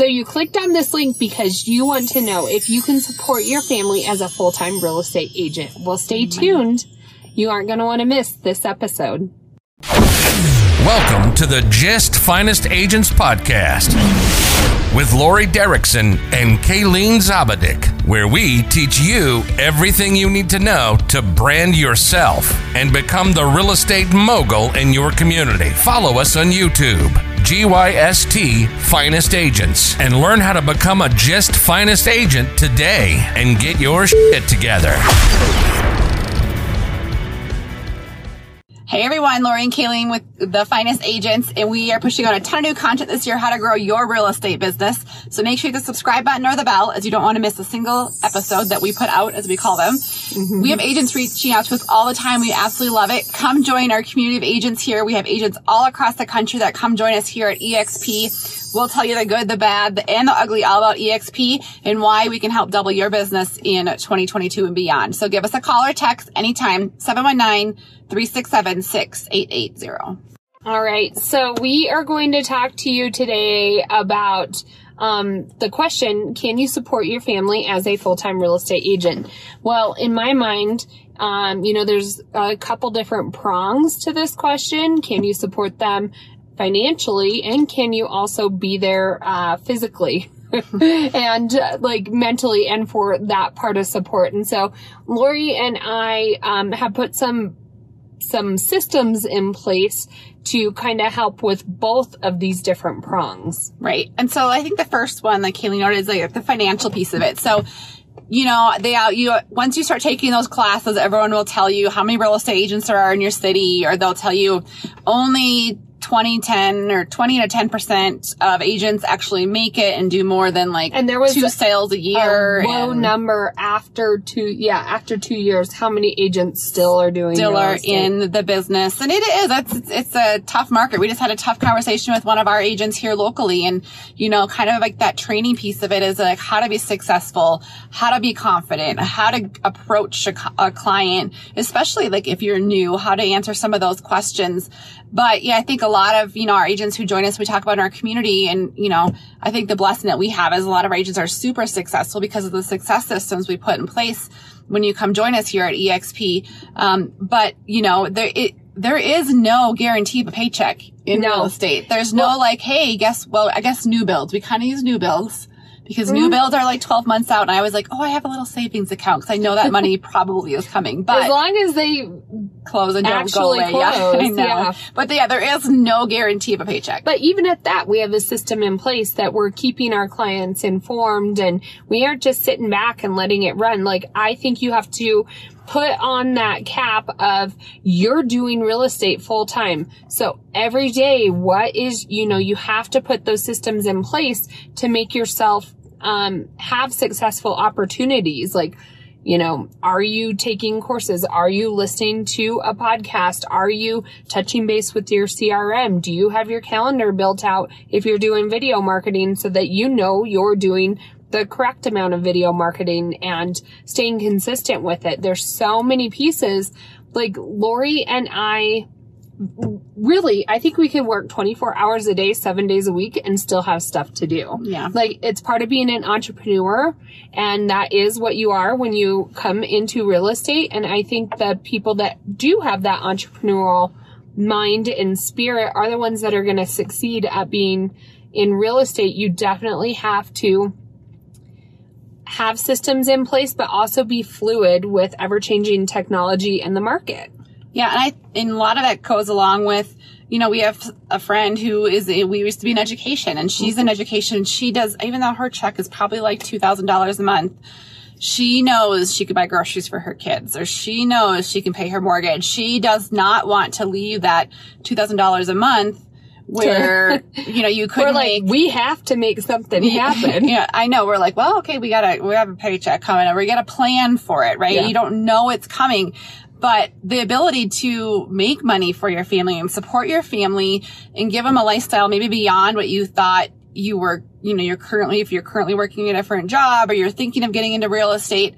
So you clicked on this link because you want to know if you can support your family as a full-time real estate agent. Well, stay mm-hmm. tuned. You aren't going to want to miss this episode. Welcome to the GYST Finest Agents Podcast with Lori Derrickson and Kayleen Zabadik, where we teach you everything you need to know to brand yourself and become the real estate mogul in your community. Follow us on YouTube, GYST Finest Agents, and learn how to become a Just Finest Agent today and get your shit together. Hey everyone, Lori and Kayleen with the Finest Agents, and we are pushing out a ton of new content this year, how to grow your real estate business. So make sure you hit the subscribe button or the bell as you don't want to miss a single episode that we put out, as we call them. Mm-hmm. We have agents reaching out to us all the time. We absolutely love it. Come join our community of agents here. We have agents all across the country that come join us here at EXP. We'll tell you the good, the bad, and the ugly all about EXP and why we can help double your business in 2022 and beyond. So give us a call or text anytime, 719- 367 6880. All right. So we are going to talk to you today about um, the question Can you support your family as a full time real estate agent? Well, in my mind, um, you know, there's a couple different prongs to this question. Can you support them financially? And can you also be there uh, physically? and uh, like mentally and for that part of support. And so Lori and I um, have put some some systems in place to kind of help with both of these different prongs. Right. And so I think the first one, like Kaylee noted, is like the financial piece of it. So, you know, they out you once you start taking those classes, everyone will tell you how many real estate agents there are in your city, or they'll tell you only 20, 10 or 20 to 10% of agents actually make it and do more than like and there was two sales a year. A low and number after two, yeah, after two years, how many agents still are doing Still are in the business. And it is, it's, it's a tough market. We just had a tough conversation with one of our agents here locally and, you know, kind of like that training piece of it is like how to be successful, how to be confident, how to approach a, a client, especially like if you're new, how to answer some of those questions. But yeah, I think a lot of, you know, our agents who join us, we talk about in our community and, you know, I think the blessing that we have is a lot of our agents are super successful because of the success systems we put in place when you come join us here at EXP. Um, but, you know, there, it, there is no guarantee of a paycheck in no. real estate. There's no well, like, hey, guess, well, I guess new builds. We kind of use new builds because mm-hmm. new builds are like 12 months out and I was like, oh, I have a little savings account because I know that money probably is coming. But as long as they close and don't go away. Close, yeah, I know. Yeah. But yeah, there is no guarantee of a paycheck. But even at that, we have a system in place that we're keeping our clients informed and we aren't just sitting back and letting it run. Like I think you have to put on that cap of you're doing real estate full time. So every day, what is, you know, you have to put those systems in place to make yourself um, have successful opportunities. Like, you know, are you taking courses? Are you listening to a podcast? Are you touching base with your CRM? Do you have your calendar built out if you're doing video marketing so that you know you're doing the correct amount of video marketing and staying consistent with it? There's so many pieces. Like Lori and I really, I think we can work 24 hours a day, seven days a week and still have stuff to do. Yeah. Like it's part of being an entrepreneur and that is what you are when you come into real estate. And I think the people that do have that entrepreneurial mind and spirit are the ones that are going to succeed at being in real estate. You definitely have to have systems in place, but also be fluid with ever changing technology and the market. Yeah, and I and a lot of that goes along with, you know, we have a friend who is we used to be in education, and she's in mm-hmm. education. She does even though her check is probably like two thousand dollars a month. She knows she could buy groceries for her kids, or she knows she can pay her mortgage. She does not want to leave that two thousand dollars a month where you know you could we're like make, we have to make something happen. yeah, I know. We're like, well, okay, we gotta we have a paycheck coming, or we got a plan for it, right? Yeah. You don't know it's coming, but the ability to make money for your family and support your family and give them a lifestyle maybe beyond what you thought you were, you know, you're currently, if you're currently working a different job or you're thinking of getting into real estate,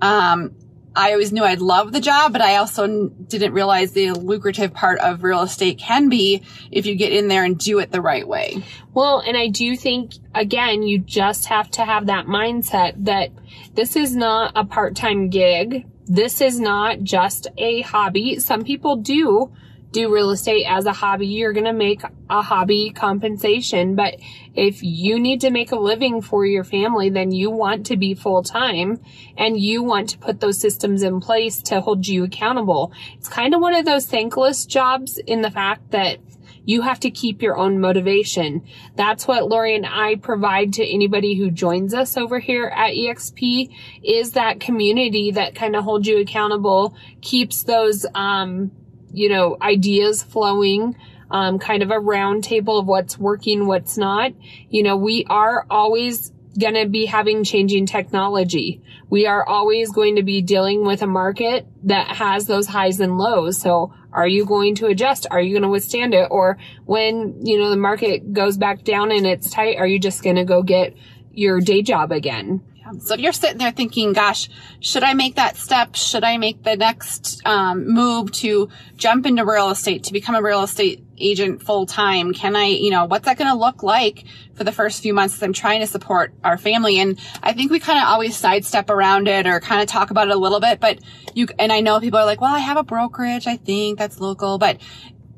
um, I always knew I'd love the job, but I also didn't realize the lucrative part of real estate can be if you get in there and do it the right way. Well, and I do think, again, you just have to have that mindset that this is not a part-time gig. This is not just a hobby. Some people do do real estate as a hobby. You're going to make a hobby compensation. But if you need to make a living for your family, then you want to be full time and you want to put those systems in place to hold you accountable. It's kind of one of those thankless jobs in the fact that you have to keep your own motivation. That's what Lori and I provide to anybody who joins us over here at EXP is that community that kind of holds you accountable, keeps those, um, you know, ideas flowing, um, kind of a round table of what's working, what's not. You know, we are always going to be having changing technology. We are always going to be dealing with a market that has those highs and lows. So are you going to adjust? Are you going to withstand it? Or when, you know, the market goes back down and it's tight, are you just going to go get your day job again? So if you're sitting there thinking, gosh, should I make that step? Should I make the next um, move to jump into real estate, to become a real estate agent full time? Can I, you know, what's that going to look like for the first few months I'm trying to support our family? And I think we kind of always sidestep around it or kind of talk about it a little bit, but you, and I know people are like, well, I have a brokerage. I think that's local, but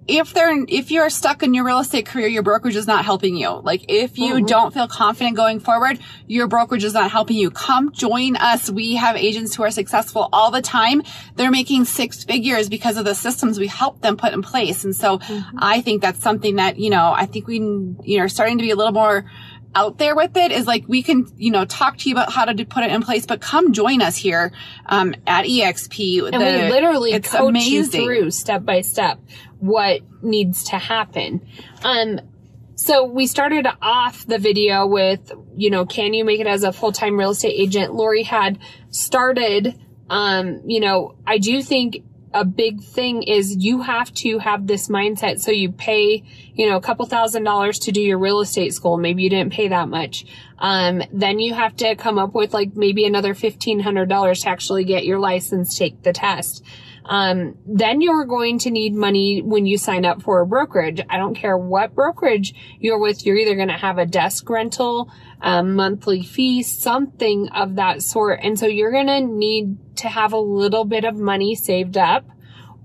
if they're if you're stuck in your real estate career, your brokerage is not helping you. Like if you mm-hmm. don't feel confident going forward, your brokerage is not helping you. Come join us. We have agents who are successful all the time. They're making six figures because of the systems we help them put in place. And so mm-hmm. I think that's something that, you know, I think we, you know, are starting to be a little more out there with it is like we can you know talk to you about how to put it in place but come join us here um, at exp and the, we literally coach amazing. you through step by step what needs to happen. Um, so we started off the video with, you know, can you make it as a full-time real estate agent? Lori had started, um, you know, I do think a big thing is you have to have this mindset. So you pay, you know, a couple thousand dollars to do your real estate school. Maybe you didn't pay that much. Um, then you have to come up with like maybe another $1,500 to actually get your license, take the test. Um, then you're going to need money when you sign up for a brokerage. I don't care what brokerage you're with. You're either going to have a desk rental, a monthly fee, something of that sort. And so you're going to need to have a little bit of money saved up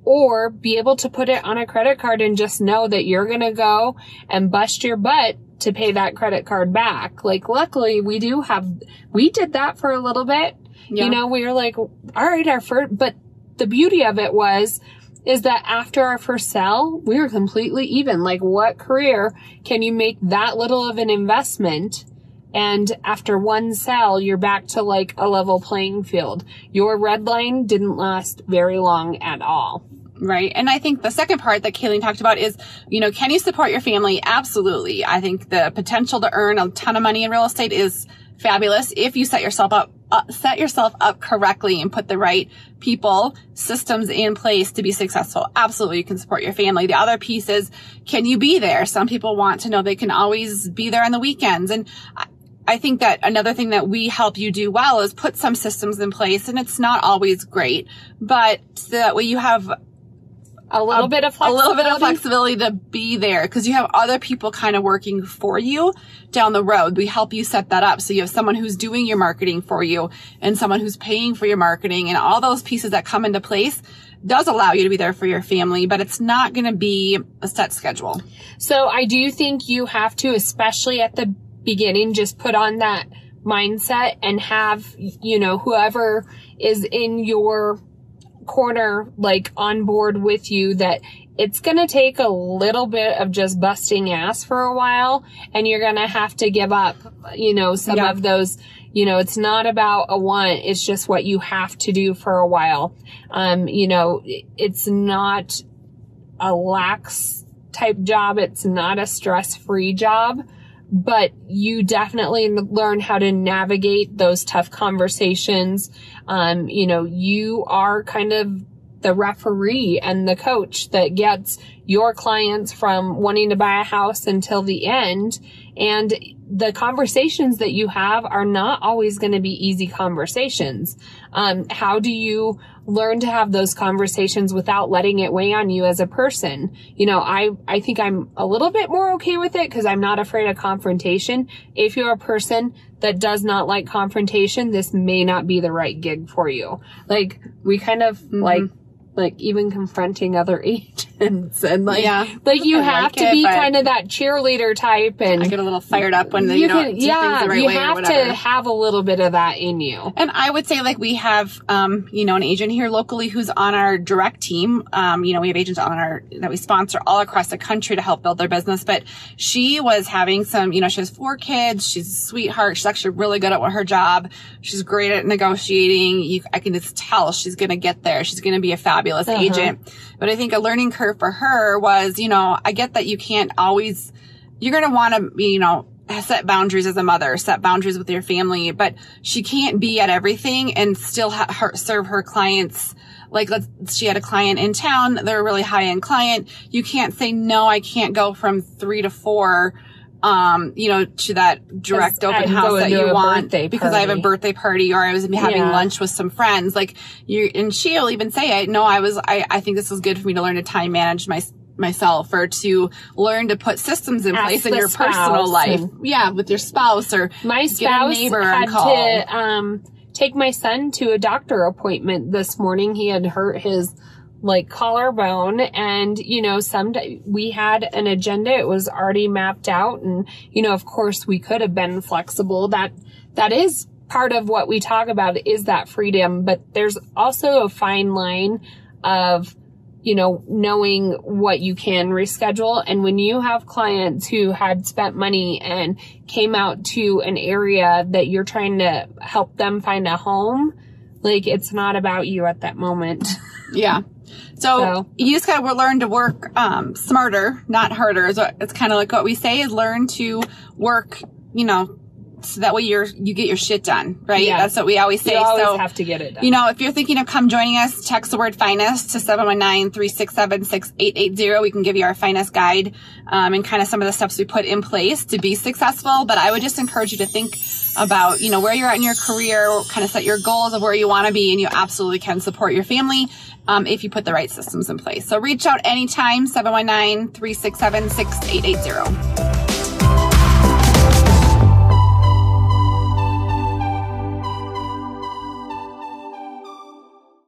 or be able to put it on a credit card and just know that you're going to go and bust your butt to pay that credit card back. Like luckily we do have, we did that for a little bit. Yeah. You know, we were like, all right, our first, but the beauty of it was, is that after our first sell, we were completely even. Like what career can you make that little of an investment? And after one sell, you're back to like a level playing field. Your red line didn't last very long at all. Right. And I think the second part that Kayleen talked about is, you know, can you support your family? Absolutely. I think the potential to earn a ton of money in real estate is fabulous if you set yourself up uh, set yourself up correctly and put the right people systems in place to be successful. Absolutely you can support your family. The other piece is can you be there? Some people want to know they can always be there on the weekends. And I, I think that another thing that we help you do well is put some systems in place and it's not always great, but so that way you have a little a, bit of a little bit of flexibility to be there because you have other people kind of working for you down the road. We help you set that up. So you have someone who's doing your marketing for you and someone who's paying for your marketing and all those pieces that come into place does allow you to be there for your family, but it's not going to be a set schedule. So I do think you have to, especially at the beginning, just put on that mindset and have, you know, whoever is in your corner like on board with you that it's going to take a little bit of just busting ass for a while and you're going to have to give up, you know, some yeah. of those, you know, it's not about a want. It's just what you have to do for a while. Um, you know, it's not a lax type job. It's not a stress free job but you definitely learn how to navigate those tough conversations. Um, you know, you are kind of the referee and the coach that gets your clients from wanting to buy a house until the end. And the conversations that you have are not always going to be easy conversations. Um, how do you learn to have those conversations without letting it weigh on you as a person? You know, I, I think I'm a little bit more okay with it because I'm not afraid of confrontation. If you're a person that does not like confrontation, this may not be the right gig for you. Like, we kind of mm-hmm. like like even confronting other agents and like yeah. like you I have like to it, be kind of that cheerleader type and I get a little fired up when you, you can, do yeah, the right you have to have a little bit of that in you. And I would say like we have um you know an agent here locally who's on our direct team. Um you know we have agents on our that we sponsor all across the country to help build their business, but she was having some you know she has four kids. She's a sweetheart. She's actually really good at her job. She's great at negotiating. You, I can just tell she's going to get there. She's going to be a fabulous fabulous uh-huh. agent. But I think a learning curve for her was, you know, I get that you can't always, you're going to want to, you know, set boundaries as a mother, set boundaries with your family, but she can't be at everything and still ha- her, serve her clients. Like let's, she had a client in town. They're a really high end client. You can't say, no, I can't go from three to four um, you know, to that direct open house that you want because I have a birthday party or I was having yeah. lunch with some friends. Like you, and she'll even say, I know I was, I, I think this was good for me to learn to time manage my, myself or to learn to put systems in place in your personal life. Yeah, with your spouse or my spouse had to um, take my son to a doctor appointment this morning. He had hurt his like collarbone and you know some we had an agenda. It was already mapped out. And you know of course we could have been flexible. That that is part of what we talk about is that freedom. But there's also a fine line of you know knowing what you can reschedule. And when you have clients who had spent money and came out to an area that you're trying to help them find a home like it's not about you at that moment yeah so, so, you just gotta learn to work um, smarter, not harder. It's kind of like what we say is learn to work, you know, so that way you're you get your shit done, right? Yeah. That's what we always say. You always so, have to get it done. You know, if you're thinking of come joining us, text the word finest to 719-367-6880. We can give you our finest guide um, and kind of some of the steps we put in place to be successful. But I would just encourage you to think about, you know, where you're at in your career, kind of set your goals of where you want to be, and you absolutely can support your family um, if you put the right systems in place. So reach out anytime, 719 367 6880.